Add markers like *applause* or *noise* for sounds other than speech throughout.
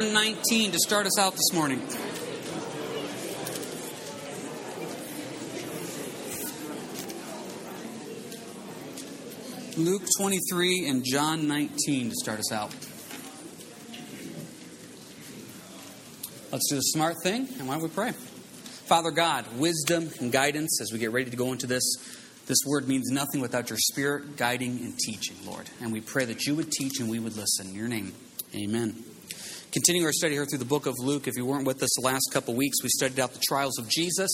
19 to start us out this morning. Luke 23 and John 19 to start us out. Let's do the smart thing, and why don't we pray? Father God, wisdom and guidance as we get ready to go into this. This word means nothing without your spirit guiding and teaching, Lord. And we pray that you would teach and we would listen. In your name, amen. Continuing our study here through the book of Luke, if you weren't with us the last couple weeks, we studied out the trials of Jesus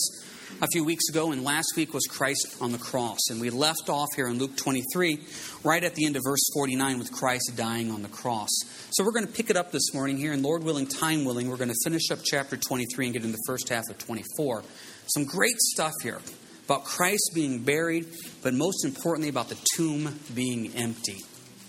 a few weeks ago, and last week was Christ on the cross. And we left off here in Luke 23, right at the end of verse 49, with Christ dying on the cross. So we're going to pick it up this morning here, and Lord willing, time willing, we're going to finish up chapter 23 and get into the first half of 24. Some great stuff here about Christ being buried, but most importantly, about the tomb being empty.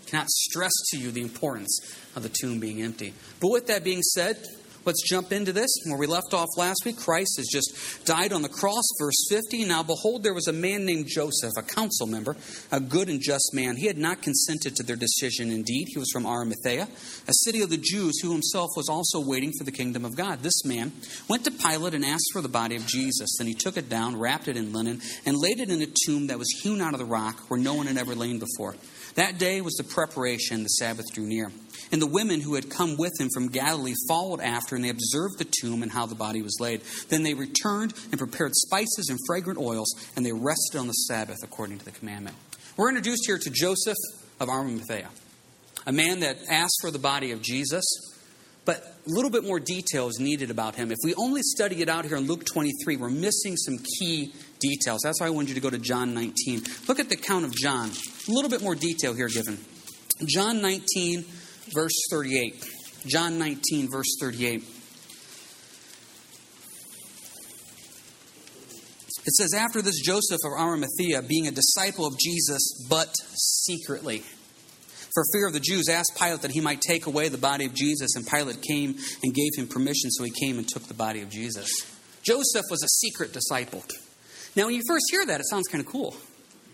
Cannot stress to you the importance of the tomb being empty. But with that being said, let's jump into this. Where we left off last week, Christ has just died on the cross, verse 50. Now, behold, there was a man named Joseph, a council member, a good and just man. He had not consented to their decision, indeed. He was from Arimathea, a city of the Jews, who himself was also waiting for the kingdom of God. This man went to Pilate and asked for the body of Jesus. Then he took it down, wrapped it in linen, and laid it in a tomb that was hewn out of the rock where no one had ever lain before. That day was the preparation, the Sabbath drew near. And the women who had come with him from Galilee followed after, and they observed the tomb and how the body was laid. Then they returned and prepared spices and fragrant oils, and they rested on the Sabbath according to the commandment. We're introduced here to Joseph of Arimathea, a man that asked for the body of Jesus, but a little bit more detail is needed about him. If we only study it out here in Luke 23, we're missing some key details. That's why I wanted you to go to John 19. Look at the count of John. A little bit more detail here given. John 19, verse 38. John 19, verse 38. It says, After this, Joseph of Arimathea, being a disciple of Jesus, but secretly, for fear of the Jews, asked Pilate that he might take away the body of Jesus, and Pilate came and gave him permission, so he came and took the body of Jesus. Joseph was a secret disciple. Now, when you first hear that, it sounds kind of cool.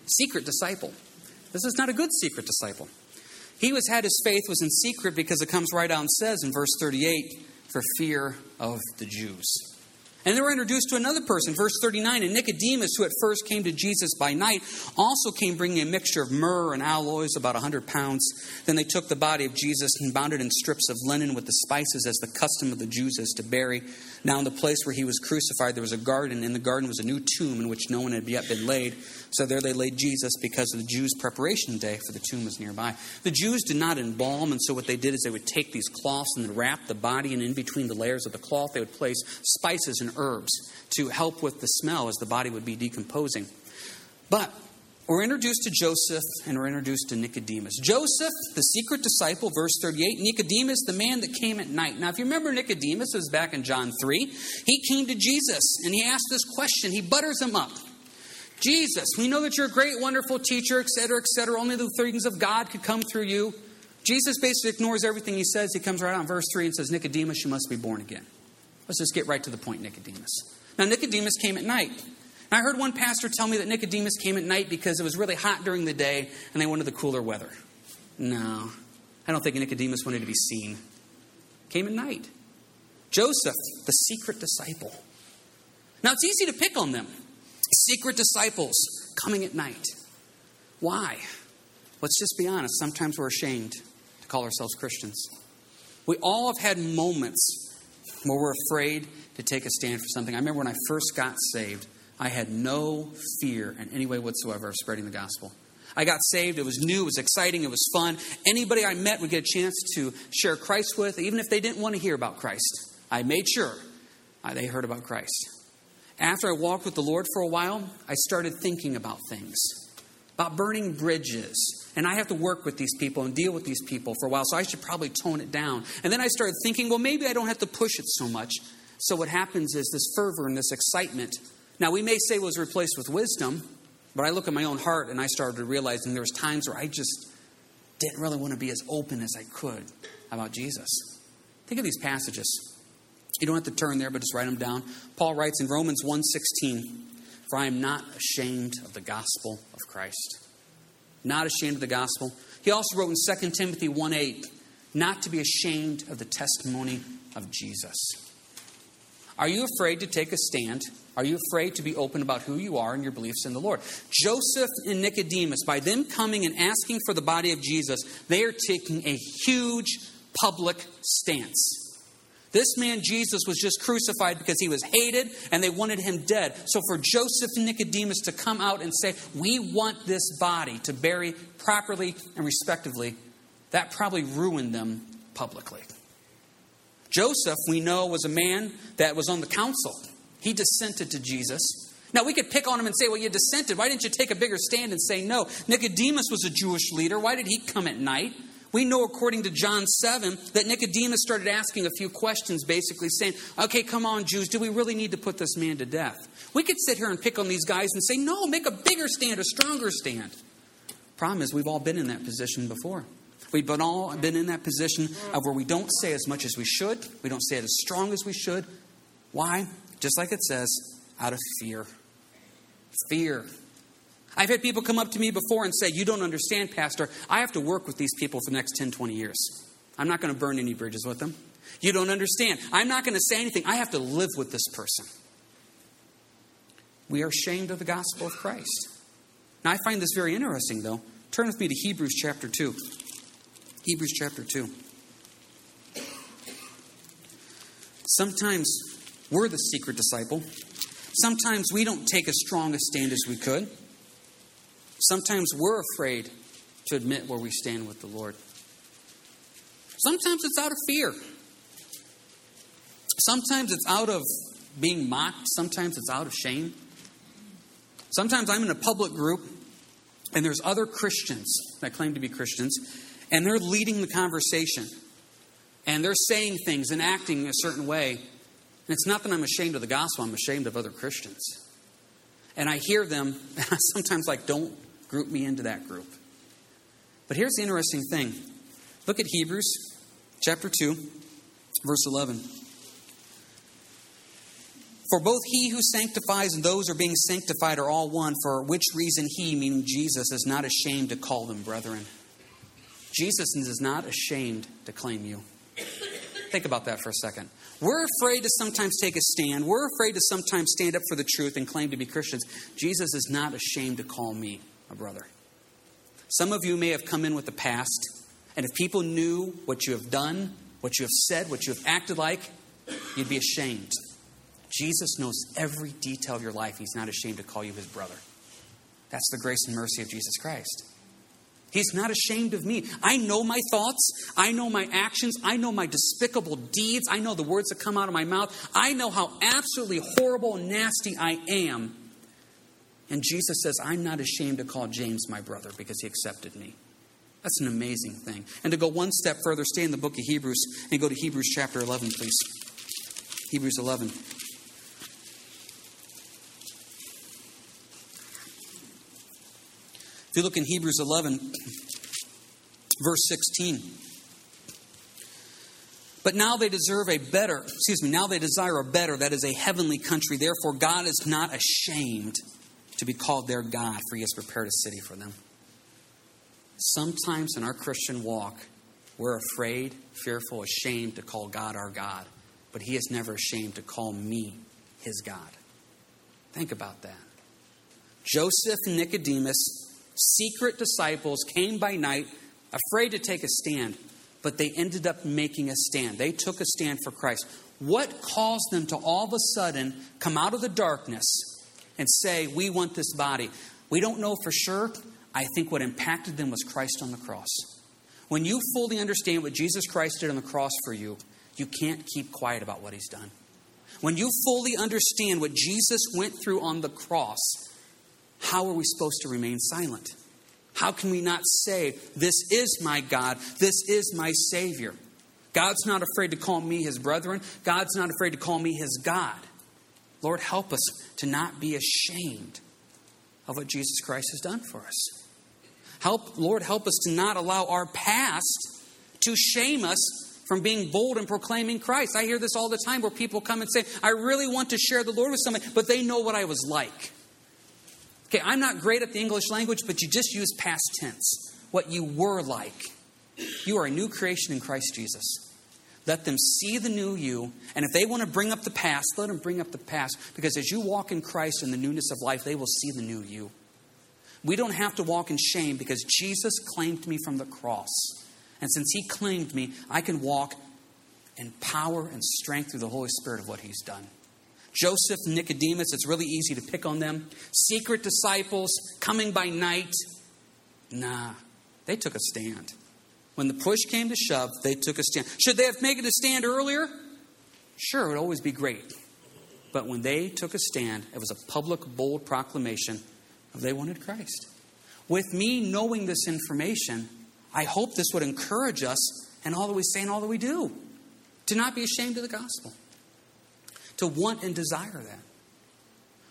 Secret disciple. This is not a good secret disciple. He was had his faith was in secret because it comes right out and says in verse 38, for fear of the Jews. And they were introduced to another person, verse 39. And Nicodemus, who at first came to Jesus by night, also came bringing a mixture of myrrh and aloes, about a 100 pounds. Then they took the body of Jesus and bound it in strips of linen with the spices, as the custom of the Jews is to bury. Now, in the place where he was crucified, there was a garden. And in the garden was a new tomb in which no one had yet been laid. So there they laid Jesus because of the Jews' preparation day, for the tomb was nearby. The Jews did not embalm, and so what they did is they would take these cloths and wrap the body, and in between the layers of the cloth, they would place spices and herbs to help with the smell as the body would be decomposing. But we're introduced to Joseph and we're introduced to Nicodemus. Joseph, the secret disciple, verse 38. Nicodemus, the man that came at night. Now, if you remember Nicodemus, it was back in John 3. He came to Jesus and he asked this question. He butters him up. Jesus, we know that you're a great, wonderful teacher, etc., etc. Only the things of God could come through you. Jesus basically ignores everything he says. He comes right on verse 3 and says, Nicodemus, you must be born again. Let's just get right to the point, Nicodemus. Now, Nicodemus came at night. And I heard one pastor tell me that Nicodemus came at night because it was really hot during the day and they wanted the cooler weather. No, I don't think Nicodemus wanted to be seen. Came at night. Joseph, the secret disciple. Now, it's easy to pick on them. Secret disciples coming at night. Why? Let's just be honest. Sometimes we're ashamed to call ourselves Christians. We all have had moments where we're afraid to take a stand for something. I remember when I first got saved, I had no fear in any way whatsoever of spreading the gospel. I got saved. It was new. It was exciting. It was fun. Anybody I met would get a chance to share Christ with, even if they didn't want to hear about Christ. I made sure uh, they heard about Christ. After I walked with the Lord for a while, I started thinking about things, about burning bridges. And I have to work with these people and deal with these people for a while, so I should probably tone it down. And then I started thinking, well, maybe I don't have to push it so much. So what happens is this fervor and this excitement. Now, we may say it was replaced with wisdom, but I look at my own heart and I started realizing there was times where I just didn't really want to be as open as I could about Jesus. Think of these passages. You don't have to turn there, but just write them down. Paul writes in Romans 1:16, "For I am not ashamed of the gospel of Christ." Not ashamed of the gospel. He also wrote in 2 Timothy 1:8, not to be ashamed of the testimony of Jesus. Are you afraid to take a stand? Are you afraid to be open about who you are and your beliefs in the Lord? Joseph and Nicodemus, by them coming and asking for the body of Jesus, they are taking a huge public stance. This man, Jesus, was just crucified because he was hated and they wanted him dead. So, for Joseph and Nicodemus to come out and say, We want this body to bury properly and respectively, that probably ruined them publicly. Joseph, we know, was a man that was on the council. He dissented to Jesus. Now, we could pick on him and say, well, you dissented. Why didn't you take a bigger stand and say no? Nicodemus was a Jewish leader. Why did he come at night? We know, according to John 7, that Nicodemus started asking a few questions, basically saying, okay, come on, Jews, do we really need to put this man to death? We could sit here and pick on these guys and say, no, make a bigger stand, a stronger stand. Problem is, we've all been in that position before. We've been all been in that position of where we don't say as much as we should, we don't say it as strong as we should. Why? Just like it says, out of fear. Fear. I've had people come up to me before and say, You don't understand, Pastor. I have to work with these people for the next 10, 20 years. I'm not going to burn any bridges with them. You don't understand. I'm not going to say anything. I have to live with this person. We are ashamed of the gospel of Christ. Now, I find this very interesting, though. Turn with me to Hebrews chapter 2. Hebrews chapter 2. Sometimes we're the secret disciple. Sometimes we don't take as strong a stand as we could. Sometimes we're afraid to admit where we stand with the Lord. Sometimes it's out of fear. Sometimes it's out of being mocked. Sometimes it's out of shame. Sometimes I'm in a public group and there's other Christians that claim to be Christians, and they're leading the conversation. And they're saying things and acting a certain way. And it's not that I'm ashamed of the gospel, I'm ashamed of other Christians. And I hear them, *laughs* and I sometimes like, don't group me into that group. But here's the interesting thing look at Hebrews chapter 2, verse 11. For both he who sanctifies and those who are being sanctified are all one, for which reason he, meaning Jesus, is not ashamed to call them brethren. Jesus is not ashamed to claim you. Think about that for a second. We're afraid to sometimes take a stand. We're afraid to sometimes stand up for the truth and claim to be Christians. Jesus is not ashamed to call me a brother. Some of you may have come in with the past, and if people knew what you have done, what you have said, what you have acted like, you'd be ashamed. Jesus knows every detail of your life. He's not ashamed to call you his brother. That's the grace and mercy of Jesus Christ. He's not ashamed of me. I know my thoughts. I know my actions. I know my despicable deeds. I know the words that come out of my mouth. I know how absolutely horrible and nasty I am. And Jesus says, I'm not ashamed to call James my brother because he accepted me. That's an amazing thing. And to go one step further, stay in the book of Hebrews and go to Hebrews chapter 11, please. Hebrews 11. If you look in Hebrews 11, verse 16. But now they deserve a better, excuse me, now they desire a better, that is a heavenly country. Therefore, God is not ashamed to be called their God, for he has prepared a city for them. Sometimes in our Christian walk, we're afraid, fearful, ashamed to call God our God, but he is never ashamed to call me his God. Think about that. Joseph Nicodemus secret disciples came by night, afraid to take a stand, but they ended up making a stand. They took a stand for Christ. What caused them to all of a sudden come out of the darkness and say, We want this body? We don't know for sure. I think what impacted them was Christ on the cross. When you fully understand what Jesus Christ did on the cross for you, you can't keep quiet about what he's done. When you fully understand what Jesus went through on the cross, how are we supposed to remain silent? How can we not say, This is my God, this is my Savior? God's not afraid to call me his brethren, God's not afraid to call me his God. Lord, help us to not be ashamed of what Jesus Christ has done for us. Help, Lord, help us to not allow our past to shame us from being bold and proclaiming Christ. I hear this all the time where people come and say, I really want to share the Lord with somebody, but they know what I was like. Okay, I'm not great at the English language, but you just use past tense. What you were like. You are a new creation in Christ Jesus. Let them see the new you. And if they want to bring up the past, let them bring up the past. Because as you walk in Christ in the newness of life, they will see the new you. We don't have to walk in shame because Jesus claimed me from the cross. And since he claimed me, I can walk in power and strength through the Holy Spirit of what he's done. Joseph, Nicodemus, it's really easy to pick on them. Secret disciples coming by night. Nah, they took a stand. When the push came to shove, they took a stand. Should they have made a stand earlier? Sure, it would always be great. But when they took a stand, it was a public, bold proclamation of they wanted Christ. With me knowing this information, I hope this would encourage us in all that we say and all that we do. To not be ashamed of the gospel. To want and desire that.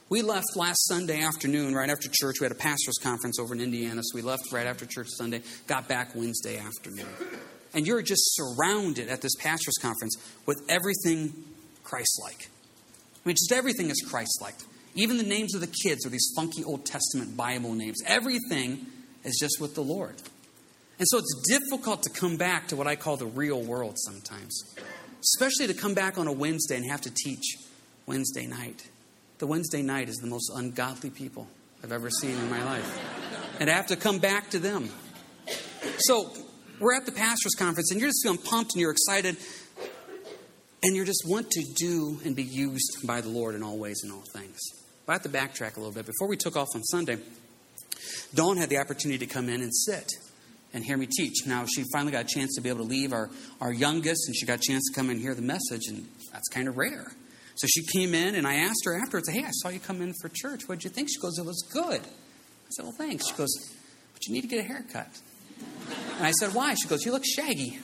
We left last Sunday afternoon, right after church. We had a pastor's conference over in Indiana, so we left right after church Sunday, got back Wednesday afternoon. And you're just surrounded at this pastor's conference with everything Christ like. I mean, just everything is Christ like. Even the names of the kids are these funky Old Testament Bible names. Everything is just with the Lord. And so it's difficult to come back to what I call the real world sometimes, especially to come back on a Wednesday and have to teach Wednesday night the Wednesday night is the most ungodly people I've ever seen in my life. And I have to come back to them. So we're at the pastor's conference, and you're just feeling pumped and you're excited, and you just want to do and be used by the Lord in all ways and all things. But I have to backtrack a little bit. Before we took off on Sunday, Dawn had the opportunity to come in and sit and hear me teach. Now, she finally got a chance to be able to leave our, our youngest, and she got a chance to come and hear the message, and that's kind of rare. So she came in, and I asked her afterwards, Hey, I saw you come in for church. What did you think? She goes, It was good. I said, Well, thanks. She goes, But you need to get a haircut. And I said, Why? She goes, You look shaggy.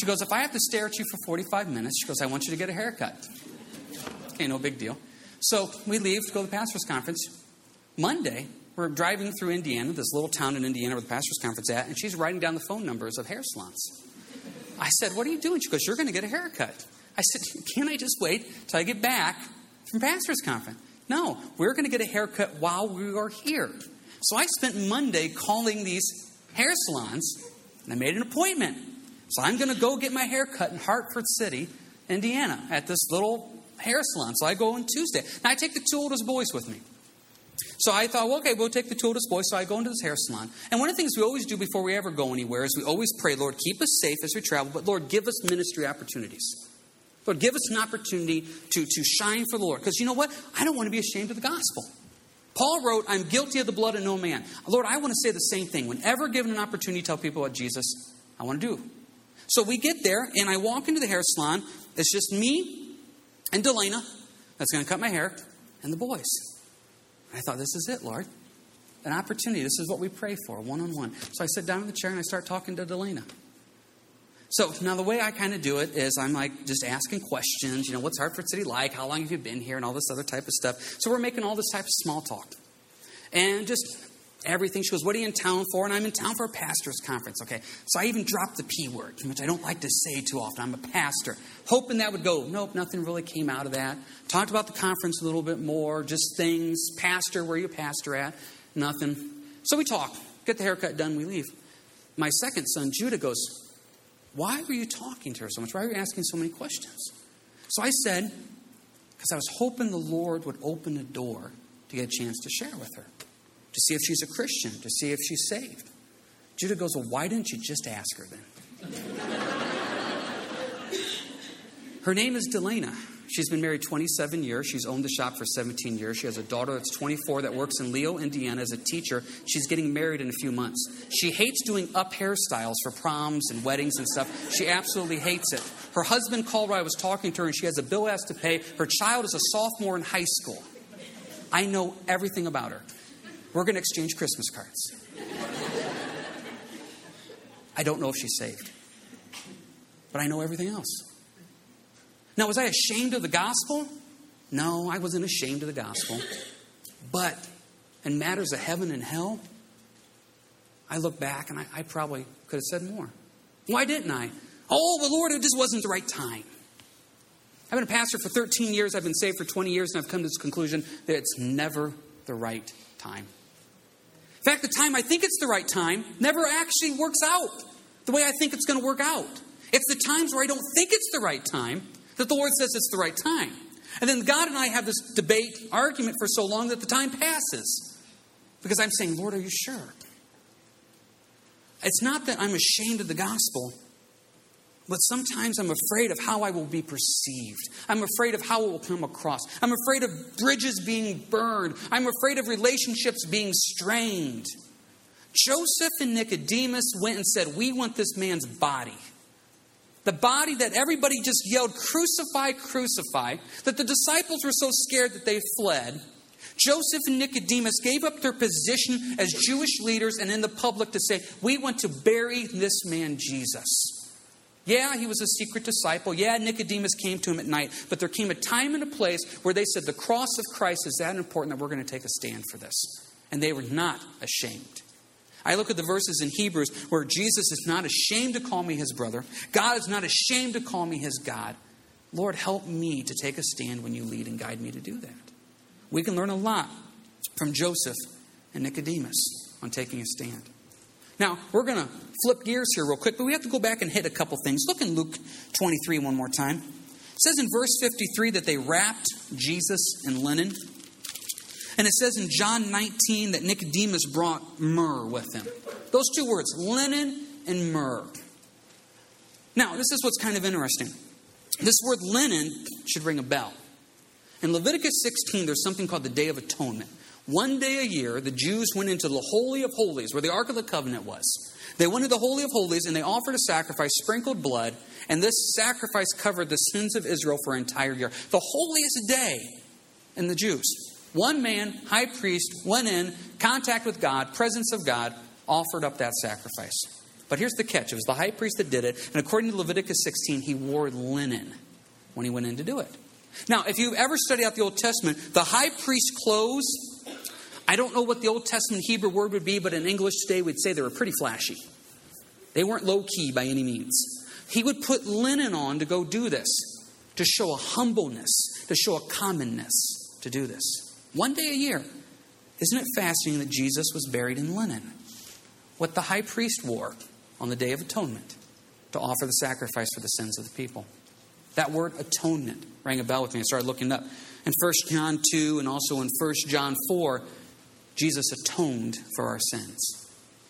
She goes, If I have to stare at you for 45 minutes, she goes, I want you to get a haircut. Okay, no big deal. So we leave to go to the pastor's conference. Monday, we're driving through Indiana, this little town in Indiana where the pastor's conference is at, and she's writing down the phone numbers of hair salons. I said, What are you doing? She goes, You're going to get a haircut. I said, *laughs* Can't I just wait till I get back from pastor's conference? No, we're going to get a haircut while we are here. So I spent Monday calling these hair salons, and I made an appointment. So I'm going to go get my hair cut in Hartford City, Indiana, at this little hair salon. So I go on Tuesday. Now I take the two oldest boys with me. So I thought, well, okay, we'll take the two oldest boys. So I go into this hair salon. And one of the things we always do before we ever go anywhere is we always pray, Lord, keep us safe as we travel, but Lord, give us ministry opportunities. Lord, give us an opportunity to, to shine for the Lord. Because you know what? I don't want to be ashamed of the gospel. Paul wrote, I'm guilty of the blood of no man. Lord, I want to say the same thing. Whenever given an opportunity to tell people about Jesus, I want to do. So we get there, and I walk into the hair salon. It's just me and Delana that's going to cut my hair, and the boys. I thought, this is it, Lord. An opportunity. This is what we pray for, one on one. So I sit down in the chair and I start talking to Delana. So now the way I kind of do it is I'm like just asking questions. You know, what's Hartford City like? How long have you been here? And all this other type of stuff. So we're making all this type of small talk. And just everything. She goes, What are you in town for? And I'm in town for a pastor's conference. Okay. So I even dropped the P word, which I don't like to say too often. I'm a pastor. Hoping that would go. Nope, nothing really came out of that. Talked about the conference a little bit more, just things. Pastor, where you pastor at? Nothing. So we talk, get the haircut done, we leave. My second son, Judah, goes, why were you talking to her so much? Why were you asking so many questions? So I said, because I was hoping the Lord would open a door to get a chance to share with her, to see if she's a Christian, to see if she's saved. Judah goes, Well, why didn't you just ask her then? *laughs* her name is Delana. She's been married 27 years. She's owned the shop for 17 years. She has a daughter that's 24 that works in Leo, Indiana as a teacher. She's getting married in a few months. She hates doing up hairstyles for proms and weddings and stuff. She absolutely hates it. Her husband called while I was talking to her, and she has a bill has to pay. Her child is a sophomore in high school. I know everything about her. We're going to exchange Christmas cards. I don't know if she's saved, but I know everything else. Now, was I ashamed of the gospel? No, I wasn't ashamed of the gospel. But in matters of heaven and hell, I look back and I, I probably could have said more. Why didn't I? Oh, the Lord, it just wasn't the right time. I've been a pastor for 13 years. I've been saved for 20 years, and I've come to this conclusion that it's never the right time. In fact, the time I think it's the right time never actually works out. the way I think it's going to work out. It's the times where I don't think it's the right time that the Lord says it's the right time. And then God and I have this debate, argument for so long that the time passes. Because I'm saying, Lord, are you sure? It's not that I'm ashamed of the gospel, but sometimes I'm afraid of how I will be perceived. I'm afraid of how it will come across. I'm afraid of bridges being burned. I'm afraid of relationships being strained. Joseph and Nicodemus went and said, We want this man's body. The body that everybody just yelled, Crucify, crucify, that the disciples were so scared that they fled. Joseph and Nicodemus gave up their position as Jewish leaders and in the public to say, We want to bury this man, Jesus. Yeah, he was a secret disciple. Yeah, Nicodemus came to him at night. But there came a time and a place where they said, The cross of Christ is that important that we're going to take a stand for this. And they were not ashamed. I look at the verses in Hebrews where Jesus is not ashamed to call me his brother. God is not ashamed to call me his God. Lord, help me to take a stand when you lead and guide me to do that. We can learn a lot from Joseph and Nicodemus on taking a stand. Now, we're going to flip gears here real quick, but we have to go back and hit a couple things. Look in Luke 23 one more time. It says in verse 53 that they wrapped Jesus in linen. And it says in John 19 that Nicodemus brought myrrh with him. Those two words, linen and myrrh. Now, this is what's kind of interesting. This word linen should ring a bell. In Leviticus 16, there's something called the Day of Atonement. One day a year, the Jews went into the Holy of Holies, where the Ark of the Covenant was. They went to the Holy of Holies and they offered a sacrifice, sprinkled blood, and this sacrifice covered the sins of Israel for an entire year. The holiest day in the Jews. One man, high priest, went in, contact with God, presence of God, offered up that sacrifice. But here's the catch it was the high priest that did it, and according to Leviticus 16, he wore linen when he went in to do it. Now, if you've ever studied out the Old Testament, the high priest clothes I don't know what the Old Testament Hebrew word would be, but in English today we'd say they were pretty flashy. They weren't low key by any means. He would put linen on to go do this, to show a humbleness, to show a commonness to do this. One day a year. Isn't it fascinating that Jesus was buried in linen? What the high priest wore on the Day of Atonement to offer the sacrifice for the sins of the people. That word atonement rang a bell with me. I started looking up. In 1 John 2 and also in 1 John 4, Jesus atoned for our sins.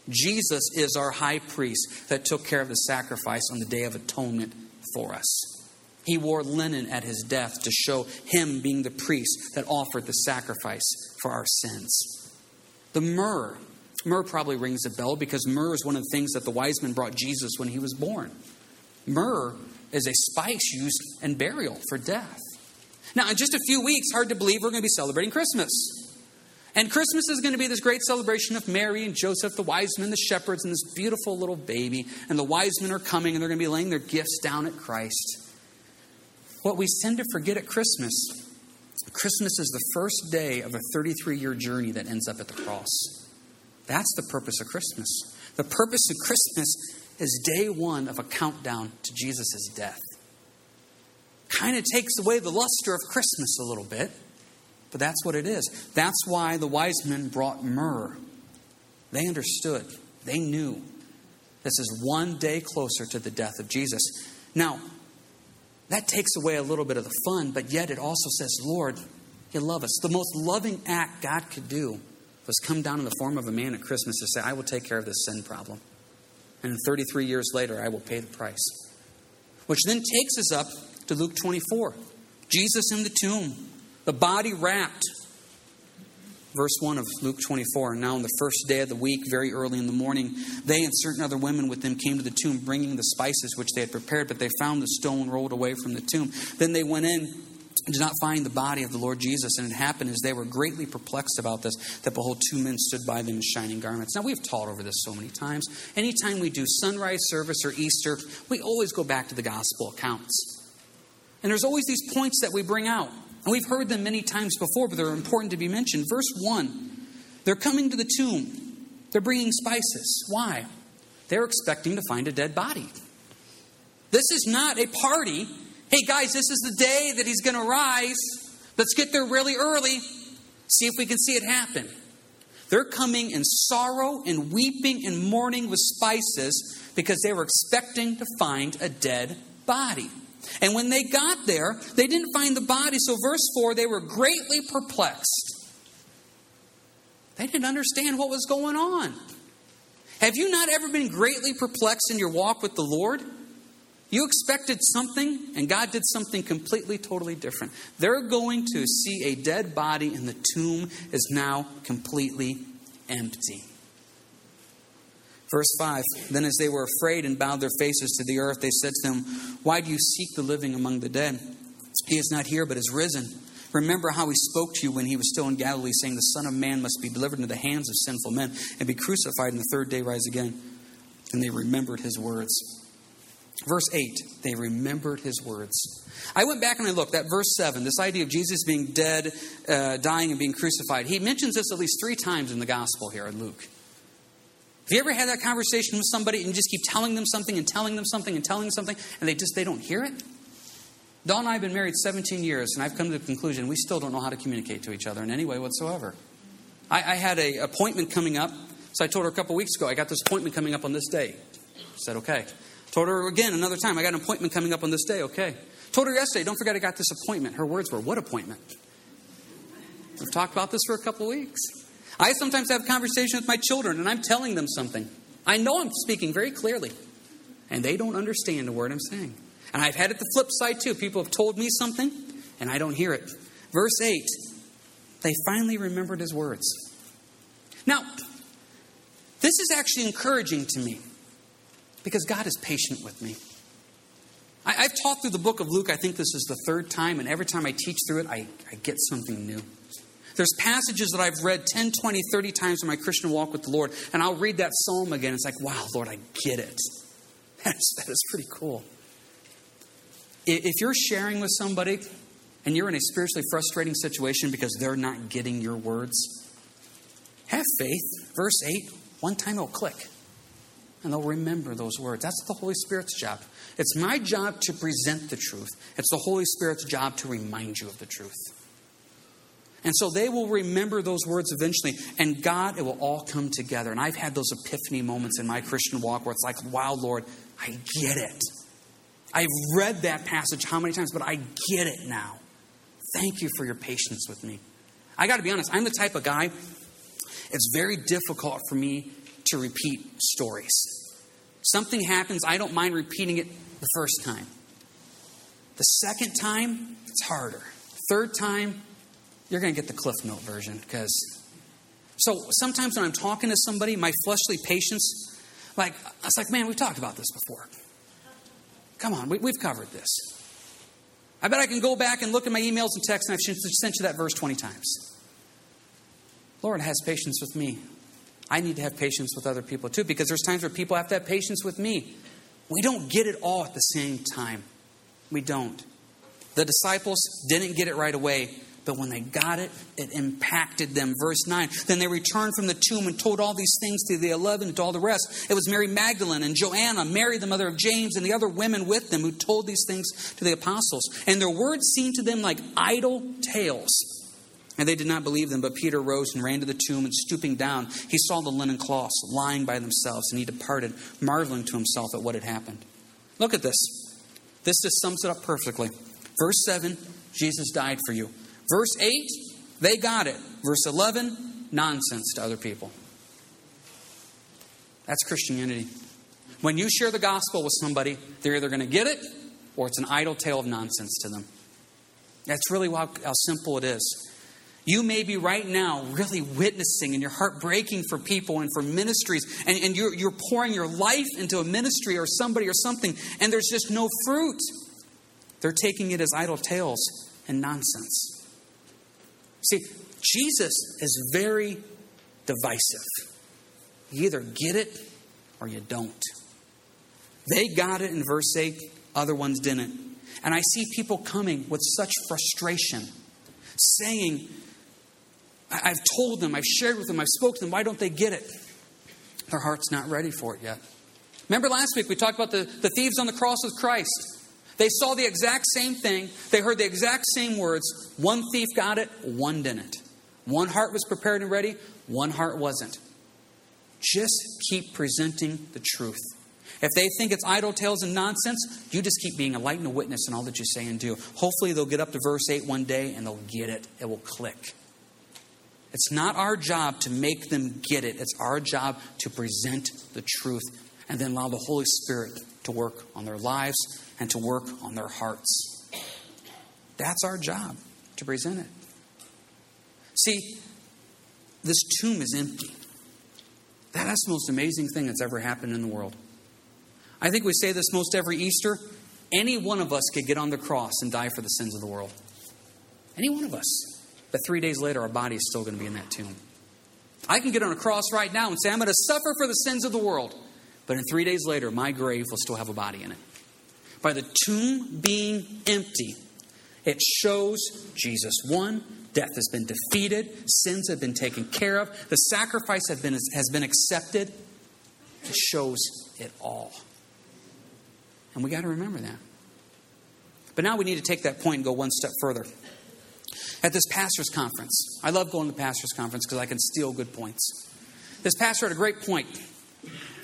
Jesus is our high priest that took care of the sacrifice on the day of atonement for us. He wore linen at his death to show him being the priest that offered the sacrifice for our sins. The myrrh. Myrrh probably rings a bell because myrrh is one of the things that the wise men brought Jesus when he was born. Myrrh is a spice used in burial for death. Now, in just a few weeks, hard to believe we're going to be celebrating Christmas. And Christmas is going to be this great celebration of Mary and Joseph, the wise men, the shepherds, and this beautiful little baby. And the wise men are coming and they're going to be laying their gifts down at Christ. What we tend to forget at Christmas Christmas is the first day of a 33 year journey that ends up at the cross. That's the purpose of Christmas. The purpose of Christmas is day one of a countdown to Jesus' death. Kind of takes away the luster of Christmas a little bit. But that's what it is. That's why the wise men brought myrrh. They understood, they knew this is one day closer to the death of Jesus. Now, that takes away a little bit of the fun, but yet it also says, Lord, you love us. The most loving act God could do was come down in the form of a man at Christmas to say, I will take care of this sin problem. And 33 years later, I will pay the price. Which then takes us up to Luke 24. Jesus in the tomb the body wrapped. Verse 1 of Luke 24. Now, on the first day of the week, very early in the morning, they and certain other women with them came to the tomb, bringing the spices which they had prepared, but they found the stone rolled away from the tomb. Then they went in and did not find the body of the Lord Jesus. And it happened as they were greatly perplexed about this, that behold, two men stood by them in shining garments. Now, we've taught over this so many times. Anytime we do sunrise service or Easter, we always go back to the gospel accounts. And there's always these points that we bring out. And we've heard them many times before, but they're important to be mentioned. Verse 1 they're coming to the tomb, they're bringing spices. Why? They're expecting to find a dead body. This is not a party. Hey, guys, this is the day that he's going to rise. Let's get there really early, see if we can see it happen. They're coming in sorrow and weeping and mourning with spices because they were expecting to find a dead body. And when they got there, they didn't find the body. So, verse 4, they were greatly perplexed. They didn't understand what was going on. Have you not ever been greatly perplexed in your walk with the Lord? You expected something, and God did something completely, totally different. They're going to see a dead body, and the tomb is now completely empty. Verse 5 Then, as they were afraid and bowed their faces to the earth, they said to them, Why do you seek the living among the dead? He is not here, but is risen. Remember how he spoke to you when he was still in Galilee, saying, The Son of Man must be delivered into the hands of sinful men and be crucified, and the third day rise again. And they remembered his words. Verse 8, they remembered his words. I went back and I looked at verse 7, this idea of Jesus being dead, uh, dying, and being crucified. He mentions this at least three times in the gospel here in Luke. Have you ever had that conversation with somebody and just keep telling them something and telling them something and telling them something and they just they don't hear it? Dawn and I have been married 17 years, and I've come to the conclusion we still don't know how to communicate to each other in any way whatsoever. I, I had an appointment coming up, so I told her a couple weeks ago, I got this appointment coming up on this day. She said, okay. Told her again another time, I got an appointment coming up on this day, okay. Told her yesterday, don't forget I got this appointment. Her words were, what appointment? We've talked about this for a couple weeks. I sometimes have conversations with my children, and I'm telling them something. I know I'm speaking very clearly, and they don't understand the word I'm saying. And I've had it the flip side too. People have told me something, and I don't hear it. Verse 8 they finally remembered his words. Now, this is actually encouraging to me because God is patient with me. I, have taught through the book of Luke, I think this is the third time, and every time I teach through it, I, I get something new. There's passages that I've read 10, 20, 30 times in my Christian walk with the Lord, and I'll read that psalm again. It's like, wow, Lord, I get it. *laughs* That's, that is pretty cool. If you're sharing with somebody and you're in a spiritually frustrating situation because they're not getting your words, have faith. Verse 8, one time it'll click and they'll remember those words. That's the Holy Spirit's job. It's my job to present the truth, it's the Holy Spirit's job to remind you of the truth. And so they will remember those words eventually, and God, it will all come together. And I've had those epiphany moments in my Christian walk where it's like, wow, Lord, I get it. I've read that passage how many times, but I get it now. Thank you for your patience with me. I got to be honest, I'm the type of guy, it's very difficult for me to repeat stories. Something happens, I don't mind repeating it the first time. The second time, it's harder. Third time, you're going to get the Cliff Note version because. So sometimes when I'm talking to somebody, my fleshly patience, like, I was like, man, we've talked about this before. Come on, we, have covered this. I bet I can go back and look at my emails and texts, and I've sent you that verse 20 times. Lord has patience with me. I need to have patience with other people too, because there's times where people have to have patience with me. We don't get it all at the same time. We don't. The disciples didn't get it right away, but when they got it, it impacted them. Verse 9. Then they returned from the tomb and told all these things to the eleven and to all the rest. It was Mary Magdalene and Joanna, Mary, the mother of James, and the other women with them who told these things to the apostles. And their words seemed to them like idle tales. And they did not believe them, but Peter rose and ran to the tomb, and stooping down, he saw the linen cloths lying by themselves, and he departed, marveling to himself at what had happened. Look at this. This just sums it up perfectly. Verse 7 Jesus died for you. Verse 8, they got it. Verse 11, nonsense to other people. That's Christianity. When you share the gospel with somebody, they're either going to get it or it's an idle tale of nonsense to them. That's really how, how simple it is. You may be right now really witnessing and your heart breaking for people and for ministries, and, and you're, you're pouring your life into a ministry or somebody or something, and there's just no fruit. They're taking it as idle tales and nonsense. See, Jesus is very divisive. You either get it or you don't. They got it in verse 8, other ones didn't. And I see people coming with such frustration, saying, I've told them, I've shared with them, I've spoken to them, why don't they get it? Their heart's not ready for it yet. Remember last week we talked about the, the thieves on the cross with Christ. They saw the exact same thing. They heard the exact same words. One thief got it, one didn't. One heart was prepared and ready, one heart wasn't. Just keep presenting the truth. If they think it's idle tales and nonsense, you just keep being a light and a witness in all that you say and do. Hopefully, they'll get up to verse 8 one day and they'll get it. It will click. It's not our job to make them get it, it's our job to present the truth and then allow the Holy Spirit to work on their lives and to work on their hearts. That's our job, to present it. See, this tomb is empty. That's the most amazing thing that's ever happened in the world. I think we say this most every Easter. Any one of us could get on the cross and die for the sins of the world. Any one of us. But three days later, our body is still going to be in that tomb. I can get on a cross right now and say, I'm going to suffer for the sins of the world. But in three days later, my grave will still have a body in it. By the tomb being empty, it shows Jesus won, death has been defeated, sins have been taken care of, the sacrifice have been, has been accepted. It shows it all. And we got to remember that. But now we need to take that point and go one step further. At this pastor's conference, I love going to the pastor's conference because I can steal good points. This pastor had a great point,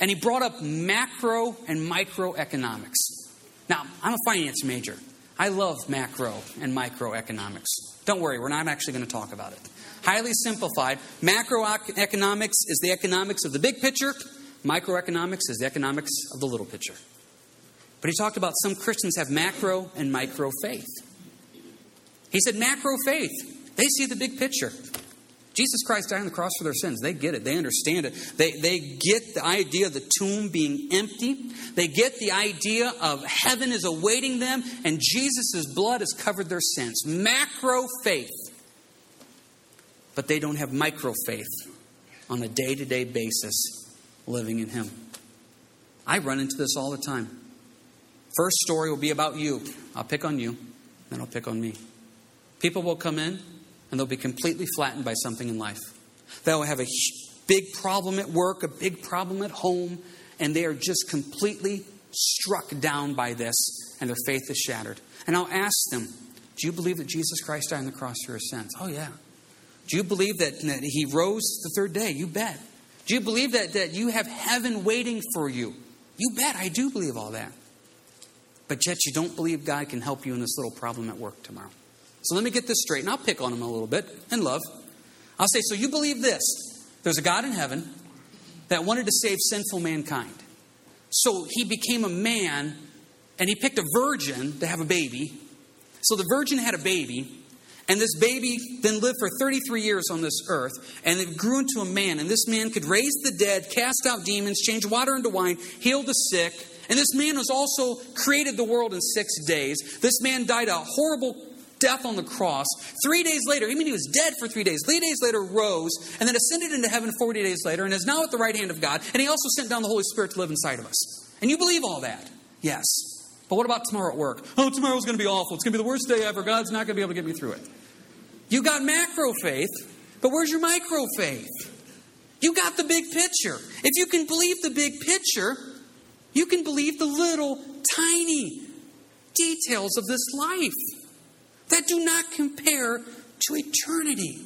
and he brought up macro and microeconomics. Now, I'm a finance major. I love macro and microeconomics. Don't worry, we're not actually going to talk about it. Highly simplified, macroeconomics is the economics of the big picture, microeconomics is the economics of the little picture. But he talked about some Christians have macro and micro faith. He said, macro faith, they see the big picture. Jesus Christ died on the cross for their sins. They get it. They understand it. They, they get the idea of the tomb being empty. They get the idea of heaven is awaiting them and Jesus' blood has covered their sins. Macro faith. But they don't have micro faith on a day to day basis living in Him. I run into this all the time. First story will be about you. I'll pick on you, then I'll pick on me. People will come in and they'll be completely flattened by something in life. They'll have a big problem at work, a big problem at home, and they are just completely struck down by this, and their faith is shattered. And I'll ask them, Do you believe that Jesus Christ died on the cross for your sins? Oh, yeah. Do you believe that, that He rose the third day? You bet. Do you believe that, that you have heaven waiting for you? You bet. I do believe all that. But yet you don't believe God can help you in this little problem at work tomorrow. So let me get this straight, and I'll pick on him a little bit in love. I'll say, So you believe this? There's a God in heaven that wanted to save sinful mankind. So he became a man and he picked a virgin to have a baby. So the virgin had a baby, and this baby then lived for 33 years on this earth, and it grew into a man. And this man could raise the dead, cast out demons, change water into wine, heal the sick. And this man was also created the world in six days. This man died a horrible death on the cross. Three days later, I mean, he was dead for three days. Three days later, rose, and then ascended into heaven 40 days later, and is now at the right hand of God. And he also sent down the Holy Spirit to live inside of us. And you believe all that? Yes. But what about tomorrow at work? Oh, tomorrow's going to be awful. It's going to be the worst day ever. God's not going to be able to get me through it. You got macro faith, but where's your micro faith? You got the big picture. If you can believe the big picture, you can believe the little tiny details of this life that do not compare to eternity.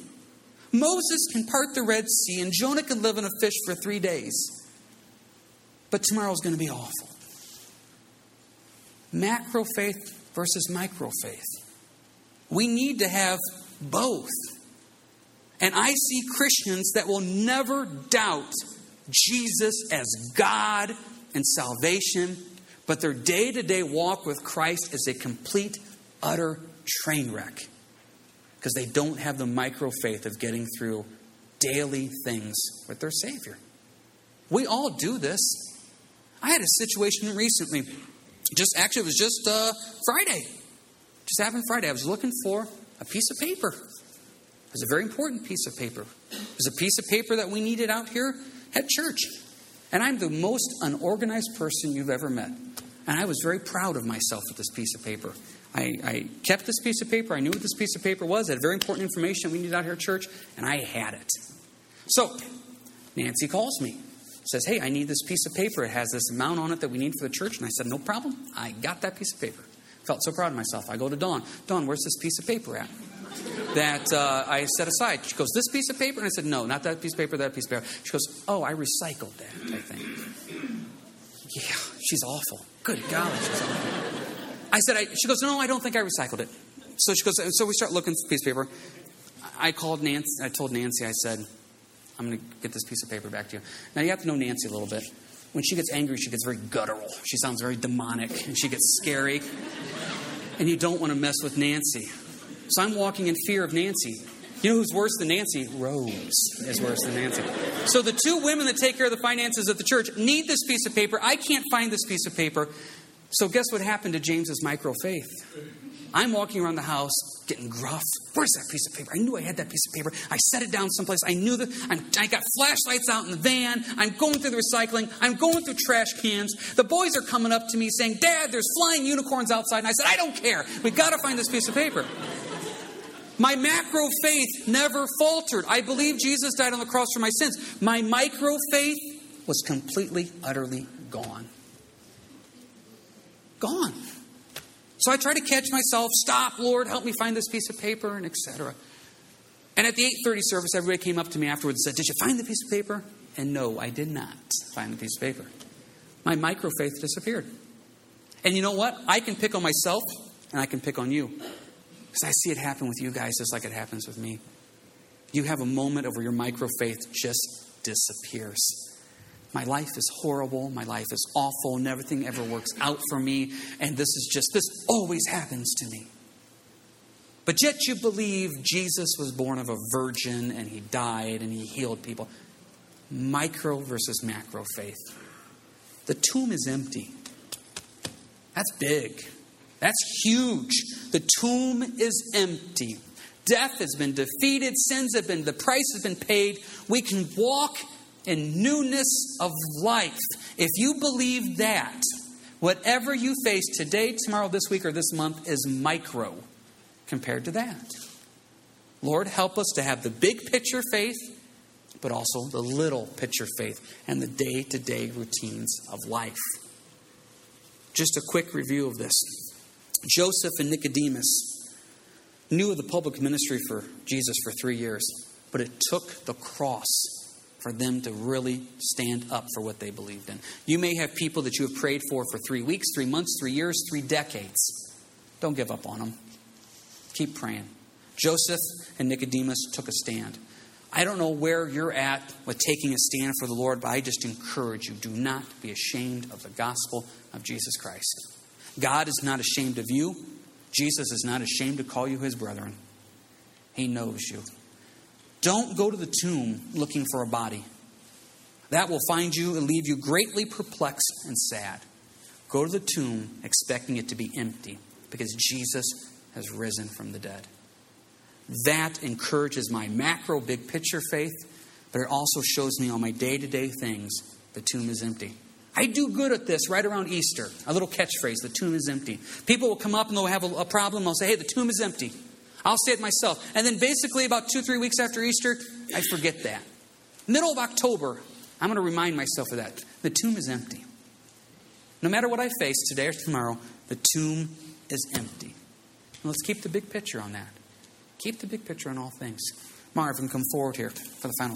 Moses can part the Red Sea and Jonah can live in a fish for three days. But tomorrow's going to be awful. Macro faith versus micro faith. We need to have both. And I see Christians that will never doubt Jesus as God and salvation, but their day to day walk with Christ is a complete, utter train wreck because they don't have the micro faith of getting through daily things with their Savior. We all do this. I had a situation recently, just actually, it was just uh, Friday. Just happened Friday. I was looking for a piece of paper. It was a very important piece of paper. It was a piece of paper that we needed out here at church. And I'm the most unorganized person you've ever met. And I was very proud of myself with this piece of paper. I, I, kept this piece of paper. I knew what this piece of paper was. It had very important information we needed out here at church, and I had it. So, Nancy calls me, says, Hey, I need this piece of paper. It has this amount on it that we need for the church. And I said, No problem. I got that piece of paper. Felt so proud of myself. I go to Dawn. Dawn, where's this piece of paper at? that uh, I set aside. She goes, This piece of paper? And I said, No, not that piece of paper, that piece of paper. She goes, Oh, I recycled that, I think. Yeah, she's awful. Good golly. I said, I, She goes, No, I don't think I recycled it. So she goes, So we start looking for piece of paper. I called Nancy, I told Nancy, I said, I'm going to get this piece of paper back to you. Now, you have to know Nancy a little bit. When she gets angry, she gets very guttural. She sounds very demonic, and she gets scary. And you don't want to mess with Nancy. So I'm walking in fear of Nancy. You know who's worse than Nancy? Rose is worse than Nancy. So the two women that take care of the finances at the church need this piece of paper. I can't find this piece of paper. So guess what happened to James's micro faith? I'm walking around the house getting gruff. Where's that piece of paper? I knew I had that piece of paper. I set it down someplace. I knew that I'm, i got flashlights out in the van. I'm going through the recycling. I'm going through trash cans. The boys are coming up to me saying, Dad, there's flying unicorns outside. And I said, I don't care. We've got to find this piece of paper. My macro faith never faltered. I believe Jesus died on the cross for my sins. My micro faith was completely, utterly gone. Gone. So I try to catch myself, stop, Lord, help me find this piece of paper, and etc. And at the 8:30 service, everybody came up to me afterwards and said, "Did you find the piece of paper?" And no, I did not find the piece of paper. My micro faith disappeared. And you know what? I can pick on myself and I can pick on you. Because I see it happen with you guys just like it happens with me. You have a moment where your micro faith just disappears. My life is horrible. My life is awful. And everything ever works out for me. And this is just, this always happens to me. But yet you believe Jesus was born of a virgin and he died and he healed people. Micro versus macro faith. The tomb is empty. That's big. That's huge. The tomb is empty. Death has been defeated. Sins have been, the price has been paid. We can walk in newness of life. If you believe that, whatever you face today, tomorrow, this week, or this month is micro compared to that. Lord, help us to have the big picture faith, but also the little picture faith and the day to day routines of life. Just a quick review of this. Joseph and Nicodemus knew of the public ministry for Jesus for three years, but it took the cross for them to really stand up for what they believed in. You may have people that you have prayed for for three weeks, three months, three years, three decades. Don't give up on them. Keep praying. Joseph and Nicodemus took a stand. I don't know where you're at with taking a stand for the Lord, but I just encourage you do not be ashamed of the gospel of Jesus Christ. God is not ashamed of you. Jesus is not ashamed to call you his brethren. He knows you. Don't go to the tomb looking for a body. That will find you and leave you greatly perplexed and sad. Go to the tomb expecting it to be empty because Jesus has risen from the dead. That encourages my macro big picture faith, but it also shows me on my day to day things the tomb is empty. I do good at this right around Easter. A little catchphrase the tomb is empty. People will come up and they'll have a, a problem. I'll say, hey, the tomb is empty. I'll say it myself. And then basically, about two, three weeks after Easter, I forget that. Middle of October, I'm going to remind myself of that. The tomb is empty. No matter what I face today or tomorrow, the tomb is empty. And let's keep the big picture on that. Keep the big picture on all things. Marvin, come forward here for the final.